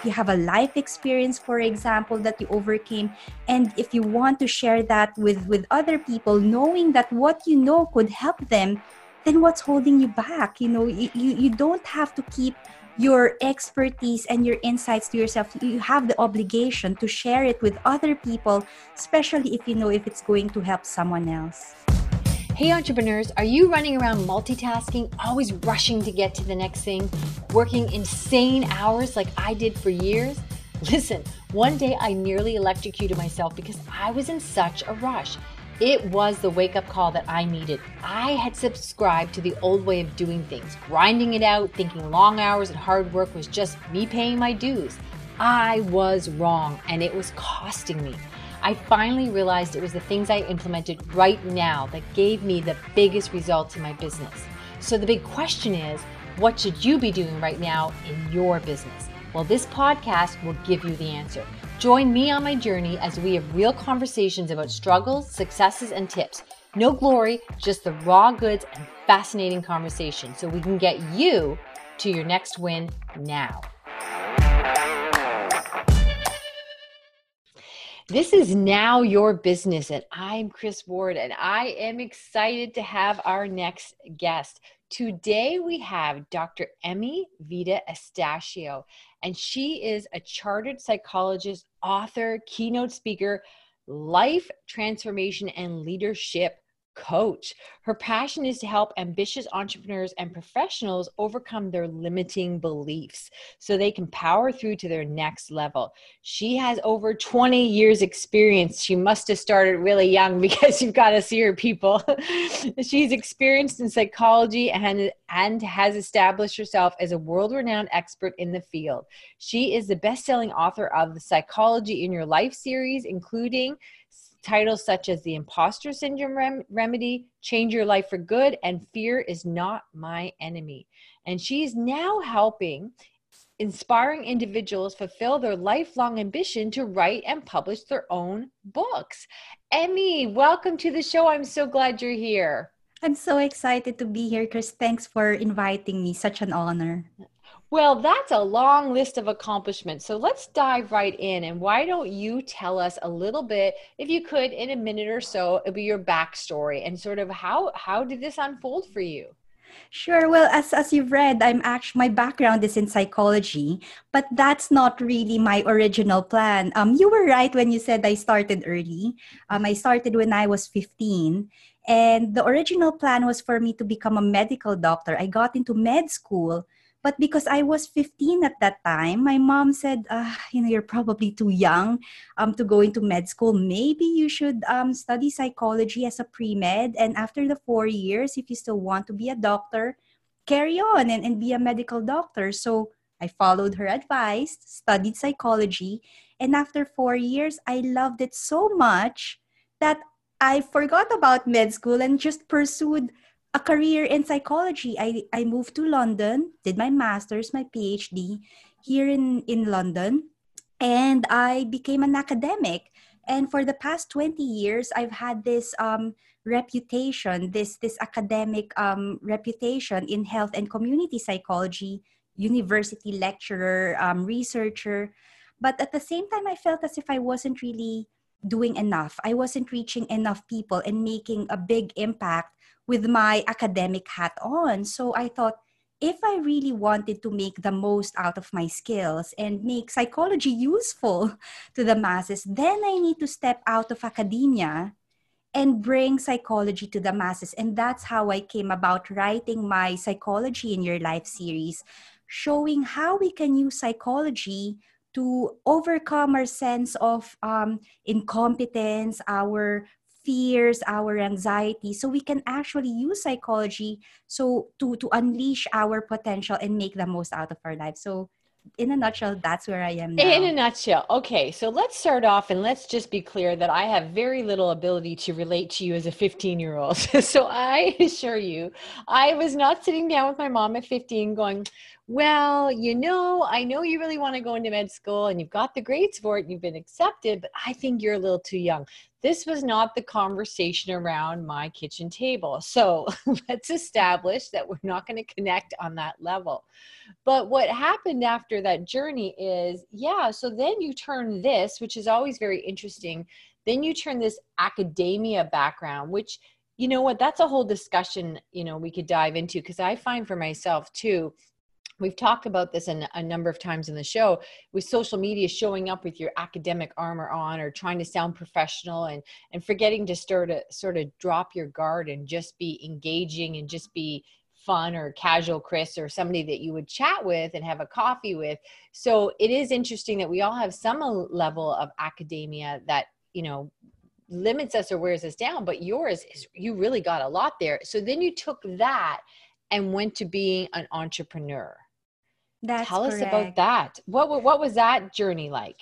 if you have a life experience, for example, that you overcame, and if you want to share that with, with other people, knowing that what you know could help them, then what's holding you back? You know, you, you don't have to keep your expertise and your insights to yourself. You have the obligation to share it with other people, especially if you know if it's going to help someone else. Hey, entrepreneurs, are you running around multitasking, always rushing to get to the next thing, working insane hours like I did for years? Listen, one day I nearly electrocuted myself because I was in such a rush. It was the wake up call that I needed. I had subscribed to the old way of doing things, grinding it out, thinking long hours and hard work was just me paying my dues. I was wrong and it was costing me. I finally realized it was the things I implemented right now that gave me the biggest results in my business. So the big question is what should you be doing right now in your business? Well, this podcast will give you the answer. Join me on my journey as we have real conversations about struggles, successes, and tips. No glory, just the raw goods and fascinating conversation so we can get you to your next win now. This is now your business, and I'm Chris Ward, and I am excited to have our next guest. Today we have Dr. Emee Vida Estacio, and she is a chartered psychologist, author, keynote speaker, life transformation and leadership coach. Her passion is to help ambitious entrepreneurs and professionals overcome their limiting beliefs so they can power through to their next level. She has over 20 years experience. She must have started really young because you've got to see her people. She's experienced in psychology and and has established herself as a world-renowned expert in the field. She is the best-selling author of the Psychology in Your Life series including Titles such as The Imposter Syndrome Rem- Remedy, Change Your Life for Good, and Fear is Not My Enemy. And she's now helping inspiring individuals fulfill their lifelong ambition to write and publish their own books. Emee, welcome to the show. I'm so glad you're here. I'm so excited to be here, Chris. Thanks for inviting me. Such an honor. Well, that's a long list of accomplishments. So let's dive right in. And why don't you tell us a little bit, if you could, in a minute or so, it'd be your backstory and sort of how how did this unfold for you? Sure. Well, as as you've read, I'm actually my background is in psychology, but that's not really my original plan. Um, you were right when you said I started early. Um, I started when I was 15, and the original plan was for me to become a medical doctor. I got into med school but because I was 15 at that time, my mom said, uh, you know, you're probably too young um, to go into med school. Maybe you should um, study psychology as a pre-med. And after the four years, if you still want to be a doctor, carry on and, and be a medical doctor. So I followed her advice, studied psychology. And after four years, I loved it so much that I forgot about med school and just pursued a career in psychology. I, I moved to London, did my master's, my PhD here in, in London, and I became an academic. And for the past 20 years, I've had this um, reputation, this, this academic um, reputation in health and community psychology, university lecturer, um, researcher. But at the same time, I felt as if I wasn't really doing enough. I wasn't reaching enough people and making a big impact with my academic hat on. So I thought, if I really wanted to make the most out of my skills and make psychology useful to the masses, then I need to step out of academia and bring psychology to the masses. And that's how I came about writing my Psychology in Your Life series, showing how we can use psychology to overcome our sense of um, incompetence, our fears our anxiety. So we can actually use psychology so to to unleash our potential and make the most out of our life. So in a nutshell that's where i am now. in a nutshell. Okay so let's start off and let's just be clear that i have very little ability to relate to you as a 15 year old so i assure you i was not sitting down with my mom at 15 going well, you know, I know you really want to go into med school and you've got the grades for it, and you've been accepted, but I think you're a little too young. This was not the conversation around my kitchen table. So let's establish that we're not going to connect on that level. But what happened after that journey is, yeah, so then you turn this, which is always very interesting, then you turn this academia background, which you know what that's a whole discussion you know we could dive into because i find for myself too we've talked about this a, a number of times in the show with social media showing up with your academic armor on or trying to sound professional and and forgetting to start to sort of drop your guard and just be engaging and just be fun or casual chris or somebody that you would chat with and have a coffee with. So it is interesting that we all have some level of academia that you know limits us or wears us down but yours is you really got a lot there. So then you took that and went to being an entrepreneur That's tell correct. us about that. What what was that journey like?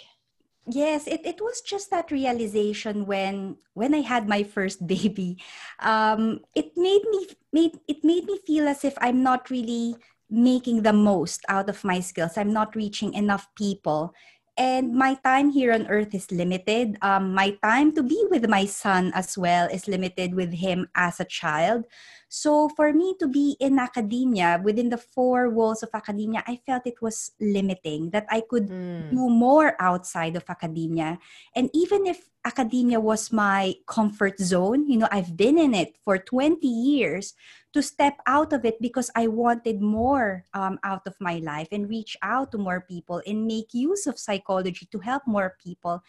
Yes it, it was just that realization when when i had my first baby. Um it made me made it made me feel as if i'm not really making the most out of my skills. I'm not reaching enough people and my time here on earth is limited. Um, my time to be with my son as well is limited with him as a child. So for me to be in academia within the four walls of academia i felt it was limiting that i could mm. do more outside of academia. And even if academia was my comfort zone you know i've been in it for 20 years to step out of it because I wanted more um, out of my life and reach out to more people and make use of psychology to help more people.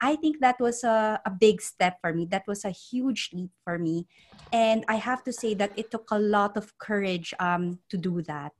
I think that was a, a big step for me. That was a huge leap for me. And I have to say that it took a lot of courage um, to do that.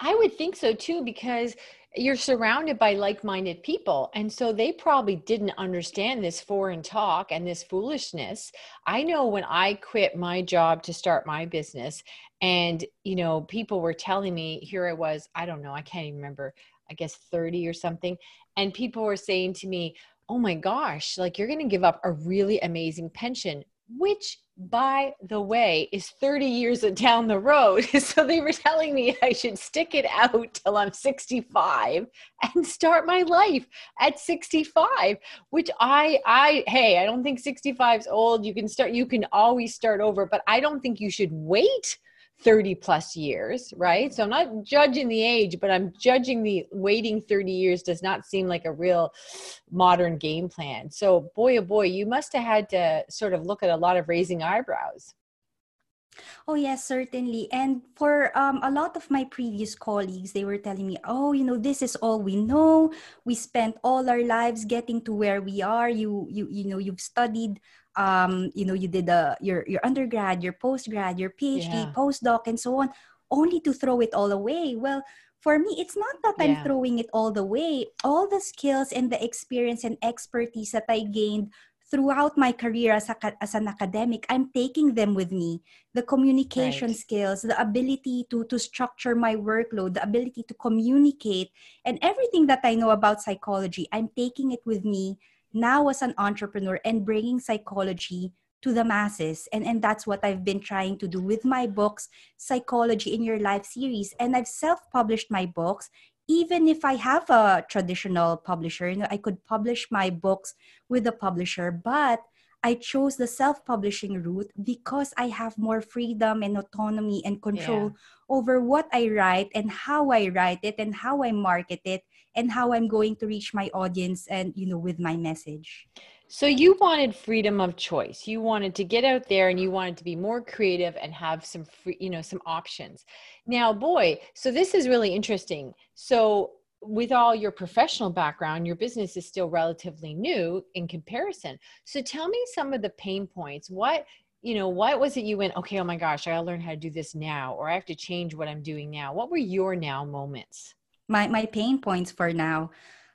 I would think so too, because you're surrounded by like-minded people and so they probably didn't understand this foreign talk and this foolishness. I know when i quit my job to start my business and you know people were telling me here i was i don't know i can't even remember i guess 30 or something and people were saying to me oh my gosh like you're going to give up a really amazing pension which by the way is 30 years down the road. So they were telling me i should stick it out till i'm 65 and start my life at 65 which i i hey i don't think 65 is old. You can start you can always start over but i don't think you should wait 30 plus years, right? So I'm not judging the age, but I'm judging the waiting 30 years does not seem like a real modern game plan. So, boy, oh boy, you must have had to sort of look at a lot of raising eyebrows. Oh, yes, certainly. And for um, a lot of my previous colleagues, they were telling me, oh, you know, this is all we know. We spent all our lives getting to where we are. You, you, you know, you've studied um, you know, you did the, your, your undergrad, your postgrad, your PhD, yeah. postdoc, and so on, only to throw it all away. Well, for me, it's not that yeah. I'm throwing it all the way. All the skills and the experience and expertise that I gained throughout my career as, a, as an academic, I'm taking them with me. The communication right. skills, the ability to, to structure my workload, the ability to communicate, and everything that I know about psychology, I'm taking it with me now as an entrepreneur and bringing psychology to the masses. And and that's what i've been trying to do with my books psychology in your life series. And i've self-published my books. Even if i have a traditional publisher you know i could publish my books with a publisher but i chose the self-publishing route because i have more freedom and autonomy and control yeah. over what i write and how i write it and how i market it and how I'm going to reach my audience and, you know, with my message. So you wanted freedom of choice. You wanted to get out there and you wanted to be more creative and have some free, you know, some options. Now, boy, so this is really interesting. So with all your professional background, your business is still relatively new in comparison. So tell me some of the pain points. What you know, what was it you went, okay, oh my gosh, I gotta learn how to do this now, or I have to change what I'm doing now? What were your now moments? My, my pain points for now.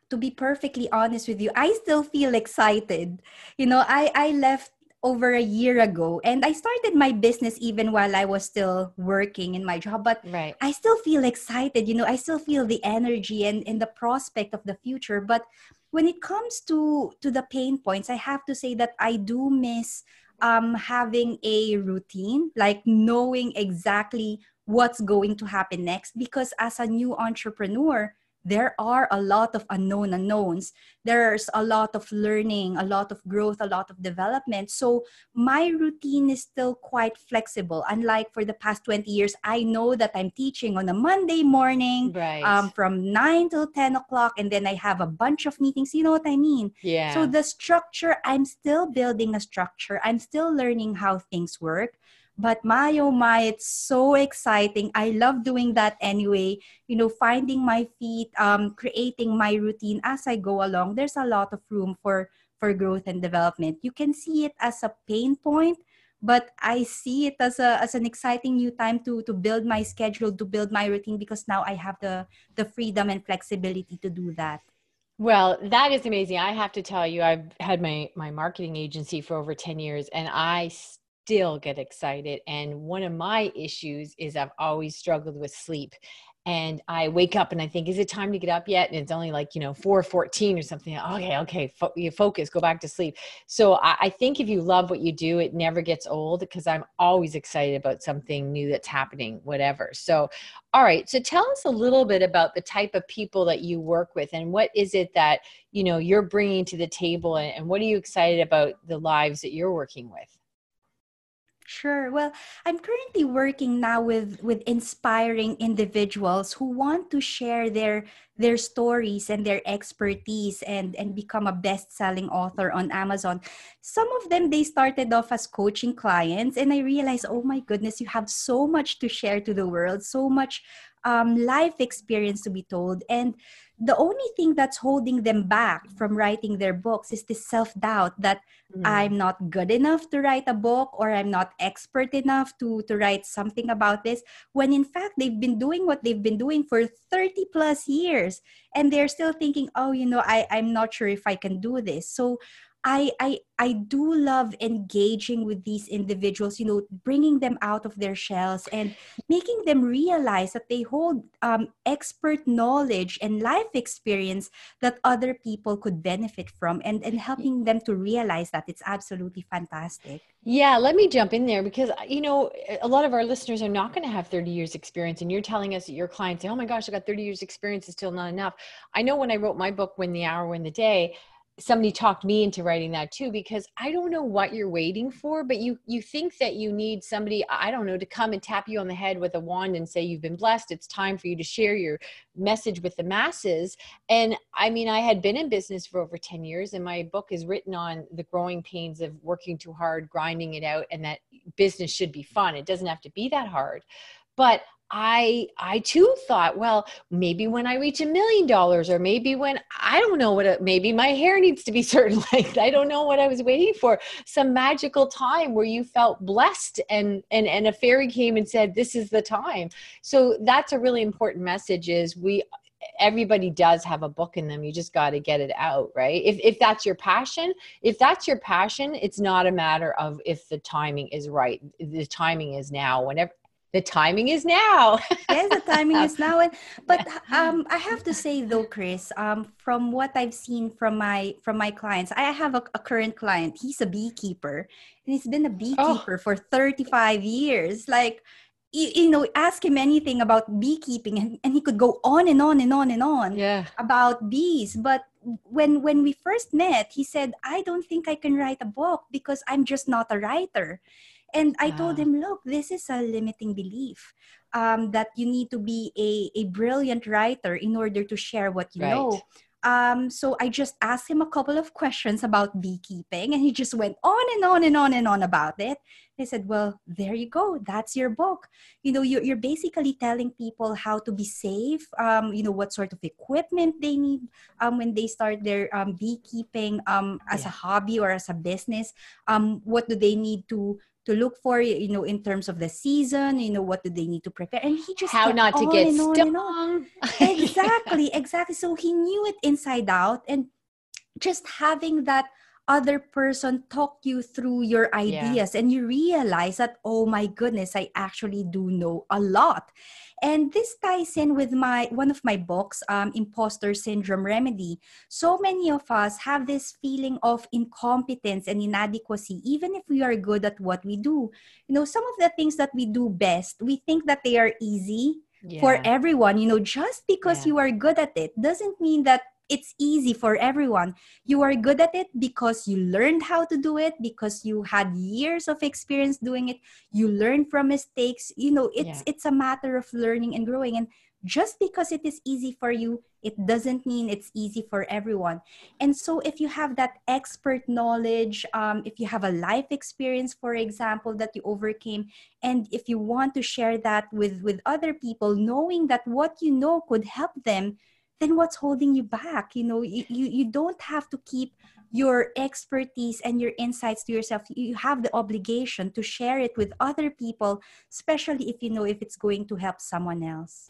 To be perfectly honest with you i still feel excited. You know i i left over a year ago and i started my business even while i was still working in my job but right. i still feel excited you know i still feel the energy and, and the prospect of the future. But when it comes to to the pain points i have to say that i do miss um having a routine like knowing exactly what's going to happen next because as a new entrepreneur there are a lot of unknown unknowns. There's a lot of learning, a lot of growth, a lot of development. So my routine is still quite flexible. Unlike for the past 20 years, I know that I'm teaching on a Monday morning right. um, from 9 till 10 o'clock, and then I have a bunch of meetings. You know what I mean? Yeah. So the structure, I'm still building a structure. I'm still learning how things work. But my oh my, it's so exciting. I love doing that anyway. You know, finding my feet, um, creating my routine as I go along. There's a lot of room for for growth and development. You can see it as a pain point, but I see it as a as an exciting new time to to build my schedule, to build my routine because now I have the the freedom and flexibility to do that. Well, that is amazing. I have to tell you, I've had my my marketing agency for over 10 years and I still get excited. And one of my issues is I've always struggled with sleep. And I wake up and I think, is it time to get up yet? And it's only like, you know, 414 or something. Okay, okay, fo- you focus, go back to sleep. So I, I think if you love what you do, it never gets old because I'm always excited about something new that's happening, whatever. So, all right. So tell us a little bit about the type of people that you work with and what is it that, you know, you're bringing to the table and, and what are you excited about the lives that you're working with? Sure. Well, I'm currently working now with with inspiring individuals who want to share their their stories and their expertise and and become a best-selling author on Amazon. Some of them they started off as coaching clients and I realized, "Oh my goodness, you have so much to share to the world, so much um, life experience to be told." And the only thing that's holding them back from writing their books is this self-doubt that mm. i'm not good enough to write a book or i'm not expert enough to to write something about this when in fact they've been doing what they've been doing for 30 plus years and they're still thinking oh you know i i'm not sure if i can do this so I, I I do love engaging with these individuals, you know, bringing them out of their shells and making them realize that they hold um, expert knowledge and life experience that other people could benefit from and, and helping them to realize that it's absolutely fantastic. Yeah, let me jump in there because, you know, a lot of our listeners are not going to have 30 years experience. And you're telling us that your clients say, oh my gosh, I got 30 years experience is still not enough. I know when I wrote my book, "Win the Hour, Win the Day, somebody talked me into writing that too because i don't know what you're waiting for but you you think that you need somebody i don't know to come and tap you on the head with a wand and say you've been blessed. It's time for you to share your message with the masses. And i mean i had been in business for over 10 years and my book is written on the growing pains of working too hard grinding it out and that business should be fun. It doesn't have to be that hard. But I I too thought, well, maybe when I reach a million dollars, or maybe when I don't know what, a, maybe my hair needs to be certain length. I don't know what I was waiting for. Some magical time where you felt blessed, and and and a fairy came and said, "This is the time." So that's a really important message. Is we everybody does have a book in them you just got to get it out right if, if that's your passion if that's your passion it's not a matter of if the timing is right the timing is now whenever the timing is now. yes, the timing is now. And, but um, I have to say though, Chris, um, from what I've seen from my from my clients, I have a, a current client. He's a beekeeper, and he's been a beekeeper oh. for 35 years. Like, you, you, know, ask him anything about beekeeping, and, and he could go on and on and on and on yeah. about bees. But when when we first met, he said, "I don't think I can write a book because I'm just not a writer." And I told him, look, this is a limiting belief um, that you need to be a, a brilliant writer in order to share what you right. know. Um, so I just asked him a couple of questions about beekeeping, and he just went on and on and on and on about it. I said, Well, there you go. That's your book. You know, you're, you're basically telling people how to be safe, um, you know, what sort of equipment they need um, when they start their um, beekeeping um, as yeah. a hobby or as a business. Um, what do they need to to look for you know in terms of the season you know what do they need to prepare? And he just how not to get stung. Exactly exactly. So he knew it inside out. And just having that other person talk you through your ideas yeah. and you realize that oh my goodness i actually do know a lot And this ties in with my one of my books, um, Imposter Syndrome Remedy. So many of us have this feeling of incompetence and inadequacy, even if we are good at what we do. You know, some of the things that we do best, we think that they are easy yeah. for everyone. You know, just because yeah. you are good at it doesn't mean that it's easy for everyone. You are good at it because you learned how to do it, because you had years of experience doing it. You learn from mistakes. You know, it's yeah. it's a matter of learning and growing. And just because it is easy for you, it doesn't mean it's easy for everyone. And so, if you have that expert knowledge, um, if you have a life experience, for example, that you overcame, and if you want to share that with with other people, knowing that what you know could help them then what's holding you back? You know you, you, you don't have to keep your expertise and your insights to yourself. You have the obligation to share it with other people especially if you know if it's going to help someone else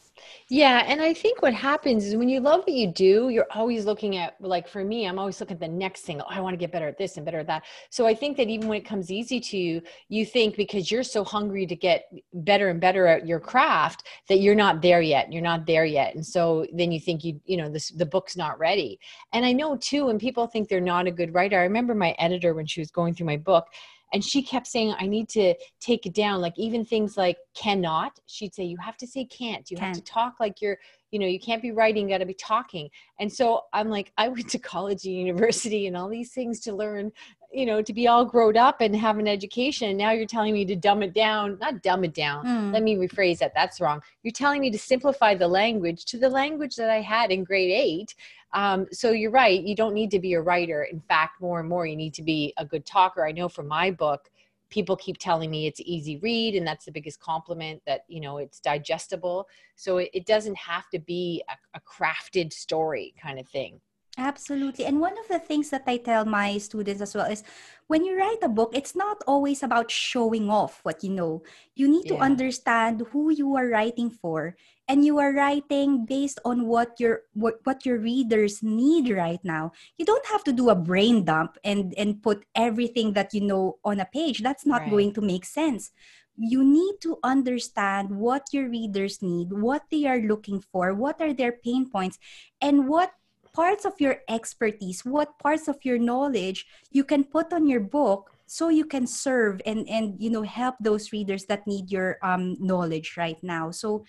yeah and i think what happens is when you love what you do you're always looking at like for me i'm always looking at the next thing oh, i want to get better at this and better at that so i think that even when it comes easy to you you think because you're so hungry to get better and better at your craft that you're not there yet you're not there yet and so then you think you you know this the book's not ready and i know too when people think they're not a good writer. I remember my editor when she was going through my book and she kept saying i need to take it down. Like even things like cannot she'd say you have to say can't. You can. have to talk like you're you know you can't be writing you got to be talking. And so i'm like i went to college and university and all these things to learn you know to be all grown up and have an education. Now you're telling me to dumb it down not dumb it down. Mm. let me rephrase that that's wrong. You're telling me to simplify the language to the language that i had in grade eight um, so you're right. You don't need to be a writer. In fact, more and more, you need to be a good talker. I know from my book, people keep telling me it's easy read and that's the biggest compliment that you know it's digestible so it, it doesn't have to be a, a crafted story kind of thing Absolutely. And one of the things that I tell my students as well is when you write a book, it's not always about showing off what you know. You need yeah. to understand who you are writing for and you are writing based on what your what, what your readers need right now. You don't have to do a brain dump and and put everything that you know on a page. That's not right. going to make sense you need to understand what your readers need, what they are looking for, what are their pain points, and what parts of your expertise, what parts of your knowledge you can put on your book so you can serve and and you know help those readers that need your um, knowledge right now. So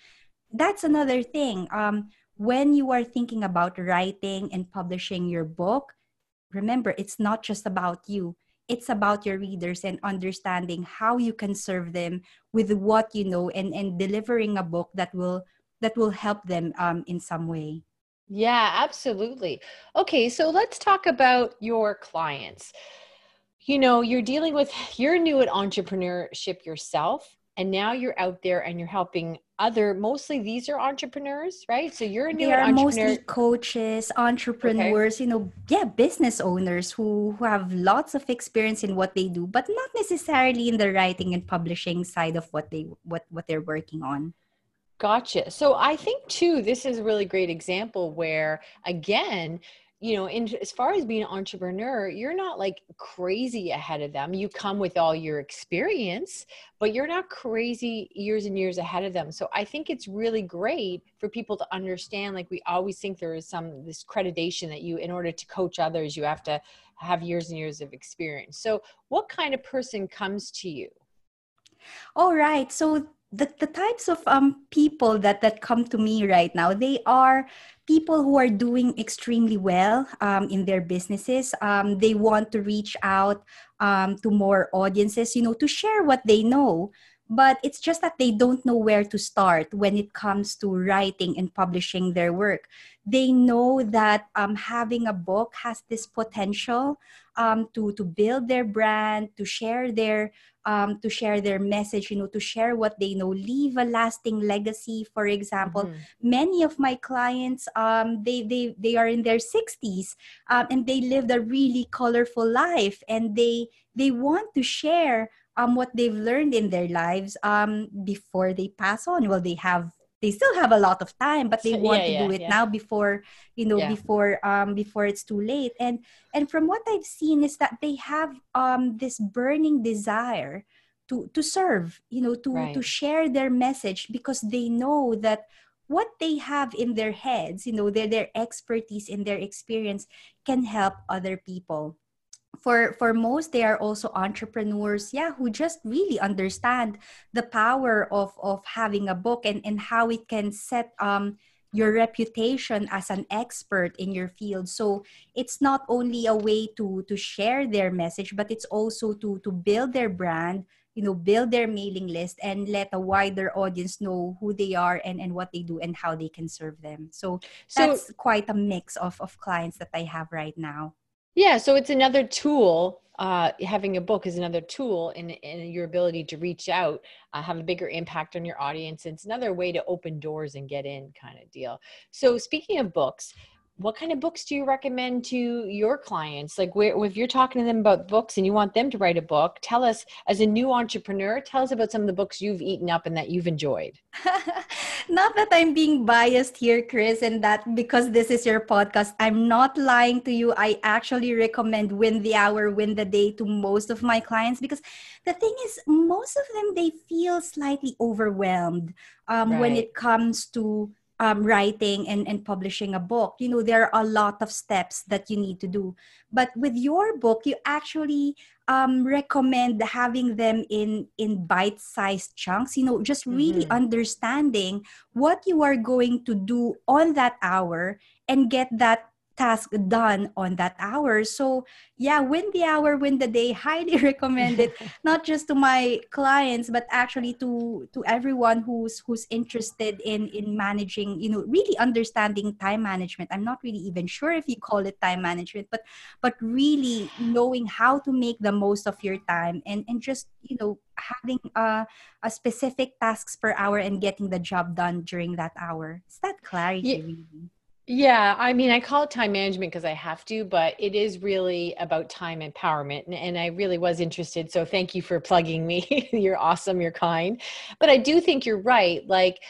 that's another thing. Um, when you are thinking about writing and publishing your book, remember it's not just about you. It's about your readers and understanding how you can serve them with what you know and, and delivering a book that will that will help them um, in some way. Yeah, absolutely. Okay, so let's talk about your clients. You know, you're dealing with, you're new at entrepreneurship yourself, and now you're out there and you're helping other, mostly these are entrepreneurs, right? So you're new they are mostly coaches, entrepreneurs, okay. you know, yeah, business owners who, who have lots of experience in what they do, but not necessarily in the writing and publishing side of what they what what they're working on. Gotcha. So I think too, this is a really great example where, again, you know, in, as far as being an entrepreneur, you're not like crazy ahead of them. You come with all your experience, but you're not crazy years and years ahead of them. So I think it's really great for people to understand. Like we always think there is some this accreditation that you, in order to coach others, you have to have years and years of experience. So what kind of person comes to you? All right. So the, the types of um, people that, that come to me right now, they are people who are doing extremely well um, in their businesses. Um, they want to reach out um, to more audiences, you know, to share what they know. But it's just that they don't know where to start when it comes to writing and publishing their work. They know that um, having a book has this potential um, to, to build their brand, to share their um, to share their message, you know, to share what they know, leave a lasting legacy. For example, mm-hmm. many of my clients, um, they they they are in their sixties, um, and they lived a really colorful life, and they they want to share um what they've learned in their lives um before they pass on. Well, they have they still have a lot of time but they want yeah, to yeah, do it yeah. now before you know before um before it's too late and and from what i've seen is that they have um this burning desire to to serve you know to Right. to share their message because they know that what they have in their heads you know their their expertise in their experience can help other people for for most they are also entrepreneurs yeah who just really understand the power of of having a book and and how it can set um your reputation as an expert in your field. So it's not only a way to to share their message but it's also to to build their brand you know build their mailing list and let a wider audience know who they are and and what they do and how they can serve them. So So that's quite a mix of of clients that i have right now Yeah, so it's another tool. Uh, having a book is another tool in, in your ability to reach out, uh, have a bigger impact on your audience. It's another way to open doors and get in, kind of deal. So, speaking of books, what kind of books do you recommend to your clients? Like, where, if you're talking to them about books and you want them to write a book, tell us, as a new entrepreneur, tell us about some of the books you've eaten up and that you've enjoyed. not that I'm being biased here, Chris, and that because this is your podcast, I'm not lying to you. I actually recommend Win the Hour, Win the Day to most of my clients because the thing is, most of them they feel slightly overwhelmed um, when it comes to um, writing and, and publishing a book. You know, there are a lot of steps that you need to do. But with your book, you actually um, recommend having them in in bite-sized chunks. You know, just really Mhm. understanding what you are going to do on that hour and get that task done on that hour. So yeah, win the hour, win the day. Highly recommend it not just to my clients but actually to to everyone who's who's interested in in managing you know really understanding time management i'm not really even sure if you call it time management but but really knowing how to make the most of your time and and just you know having a, a specific tasks per hour and getting the job done during that hour it's that clarity Ye- really Yeah, I mean, I call it time management because I have to, but it is really about time empowerment. And, and I really was interested. So thank you for plugging me. you're awesome. You're kind. But I do think you're right. Like,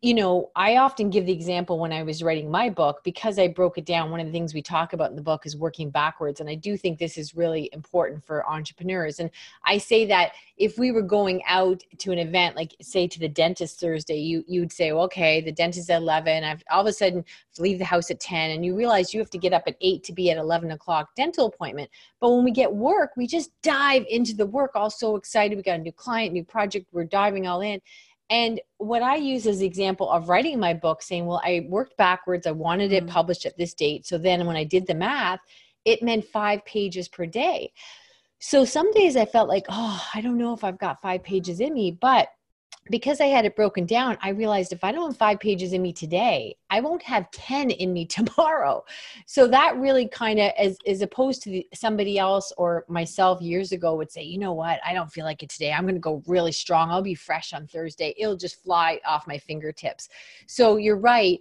you know, I often give the example when I was writing my book because I broke it down. One of the things we talk about in the book is working backwards. And I do think this is really important for entrepreneurs. And I say that if we were going out to an event, like say to the dentist Thursday, you you would say, okay, the dentist at 11. I've all of a sudden leave the house at 10 and you realize you have to get up at 8 to be at 11 o'clock dental appointment but when we get work we just dive into the work all so excited we got a new client new project we're diving all in and what i use as the example of writing my book saying well i worked backwards i wanted it Mhm. published at this date so then when i did the math it meant five pages per day so some days i felt like oh i don't know if i've got five pages in me but because I had it broken down, I realized if I don't have five pages in me today, I won't have 10 in me tomorrow. So that really kind of, as, as opposed to the, somebody else or myself years ago would say, you know what, I don't feel like it today. I'm going to go really strong. I'll be fresh on Thursday. It'll just fly off my fingertips. So you're right.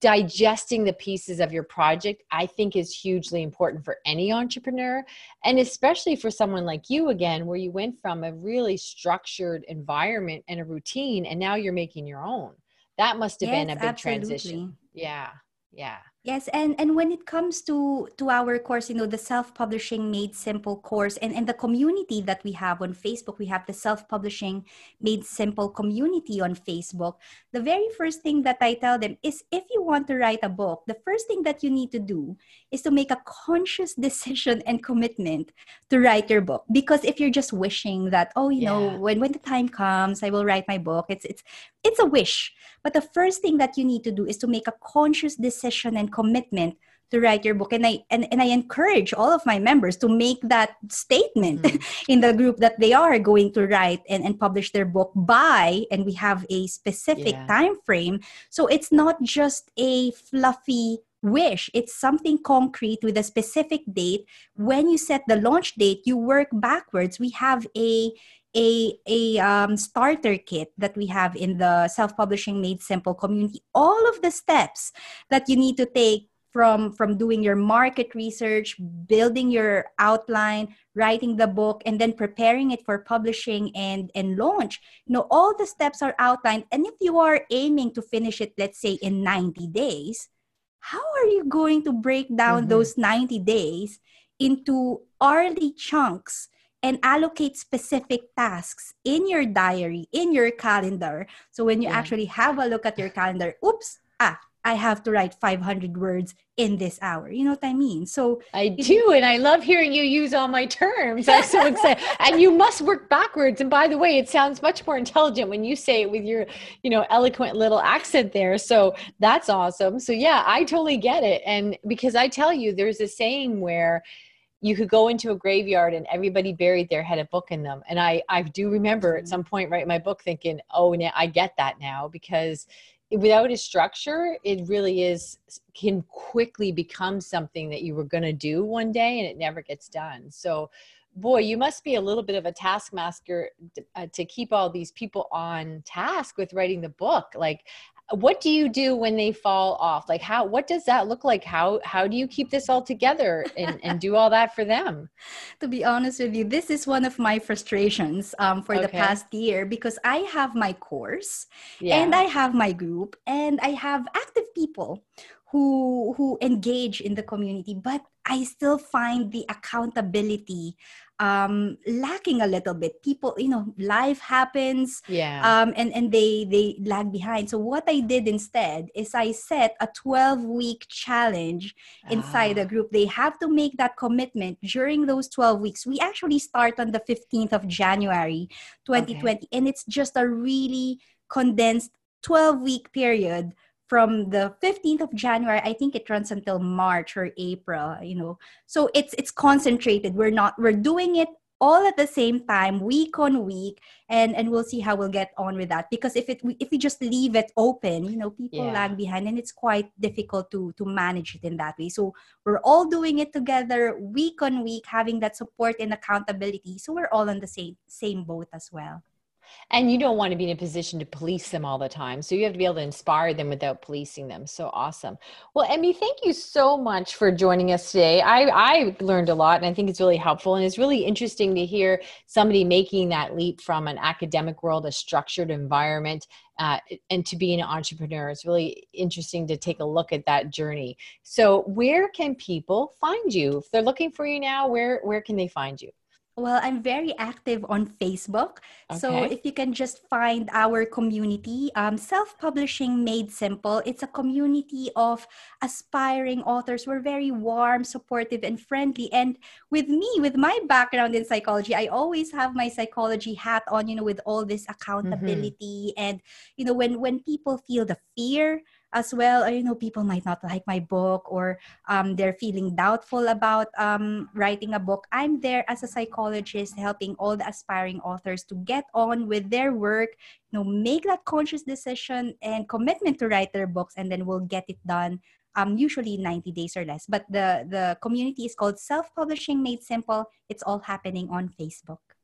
Digesting the pieces of your project, I think, is hugely important for any entrepreneur and especially for someone like you again where you went from a really structured environment and a routine and now you're making your own. That must have been a big absolutely. transition. Yeah yeah Yes, and and when it comes to to our course, you know, the self-publishing made simple course and and the community that we have on Facebook, we have the self-publishing made simple community on Facebook. The very first thing that I tell them is if you want to write a book, the first thing that you need to do is to make a conscious decision and commitment to write your book because if you're just wishing that oh, you know, when when the time comes, I will write my book, it's it's it's a wish. But the first thing that you need to do is to make a conscious decision and commitment to write your book. And I and, and I encourage all of my members to make that statement Mhm. in the group that they are going to write and, and publish their book by, and we have a specific Yeah. time frame. So it's not just a fluffy wish. It's something concrete with a specific date. When you set the launch date, you work backwards. We have a a a um, starter kit that we have in the self-publishing made simple community. All of the steps that you need to take from from doing your market research building your outline writing the book and then preparing it for publishing and and launch. You know all the steps are outlined. And if you are aiming to finish it let's say in 90 days how are you going to break down Mhm. those 90 days into hourly chunks and allocate specific tasks in your diary, in your calendar. So when you yeah. actually have a look at your calendar, oops, ah, I have to write 500 words in this hour. You know what I mean? So I do, and I love hearing you use all my terms. I'm so excited. and you must work backwards. And by the way, it sounds much more intelligent when you say it with your, you know, eloquent little accent there. So that's awesome. So yeah, I totally get it. And because I tell you, there's a saying where you could go into a graveyard and everybody buried there had a book in them. And I, I do remember at mm-hmm. some point writing my book thinking, oh, now I get that now because without a structure it really is can quickly become something that you were going to do one day and it never gets done so boy you must be a little bit of a taskmaster uh, to keep all these people on task with writing the book like what do you do when they fall off like how what does that look like how how do you keep this all together and, and do all that for them to be honest with you this is one of my frustrations um, for okay. the past year because i have my course yeah. and i have my group and i have active people who who engage in the community but i still find the accountability um lacking a little bit. People you know life happens yeah. um and and they they lag behind. So what i did instead is i set a 12 week challenge inside ah. the group. They have to make that commitment during those 12 weeks. We actually start on the 15th of january 2020 okay. and it's just a really condensed 12 week period from the 15th of January, I think it runs until March or April, you know. So it's it's concentrated. We're not we're doing it all at the same time week on week and and we'll see how we'll get on with that because if it if we just leave it open you know people yeah. lag behind and it's quite difficult to to manage it in that way so we're all doing it together week on week having that support and accountability so we're all on the same same boat as well and you don't want to be in a position to police them all the time so you have to be able to inspire them without policing them so awesome. Well emee thank you so much for joining us today. I i learned a lot and i think it's really helpful and it's really interesting to hear somebody making that leap from an academic world a structured environment uh, and to be an entrepreneur. It's really interesting to take a look at that journey. So where can people find you? If they're looking for you now where where can they find you well, I'm very active on Facebook. Okay. So if you can just find our community, um, Self Publishing Made Simple, it's a community of aspiring authors. We're very warm, supportive, and friendly. And with me, with my background in psychology, I always have my psychology hat on, you know, with all this mm-hmm. accountability. Mm-hmm. And, you know, when, when people feel the fear, as well you know people might not like my book or um, they're feeling doubtful about um, writing a book. I'm there as a psychologist helping all the aspiring authors to get on with their work you know make that conscious decision and commitment to write their books and then we'll get it done um, usually 90 days or less. But the the community is called self-publishing made simple. It's all happening on facebook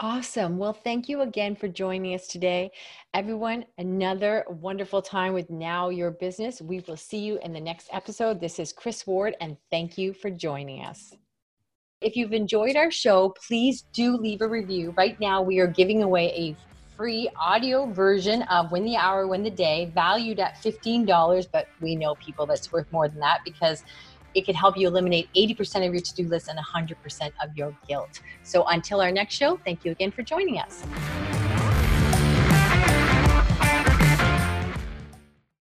Awesome. Well, thank you again for joining us today. Everyone, another wonderful time with Now Your Business. We will see you in the next episode. This is Chris Ward, and thank you for joining us. If you've enjoyed our show, please do leave a review. Right now, we are giving away a free audio version of Win the Hour, Win the Day, valued at $15, but we know people that's worth more than that because it can help you eliminate 80% of your to do list and 100% of your guilt. So until our next show, thank you again for joining us.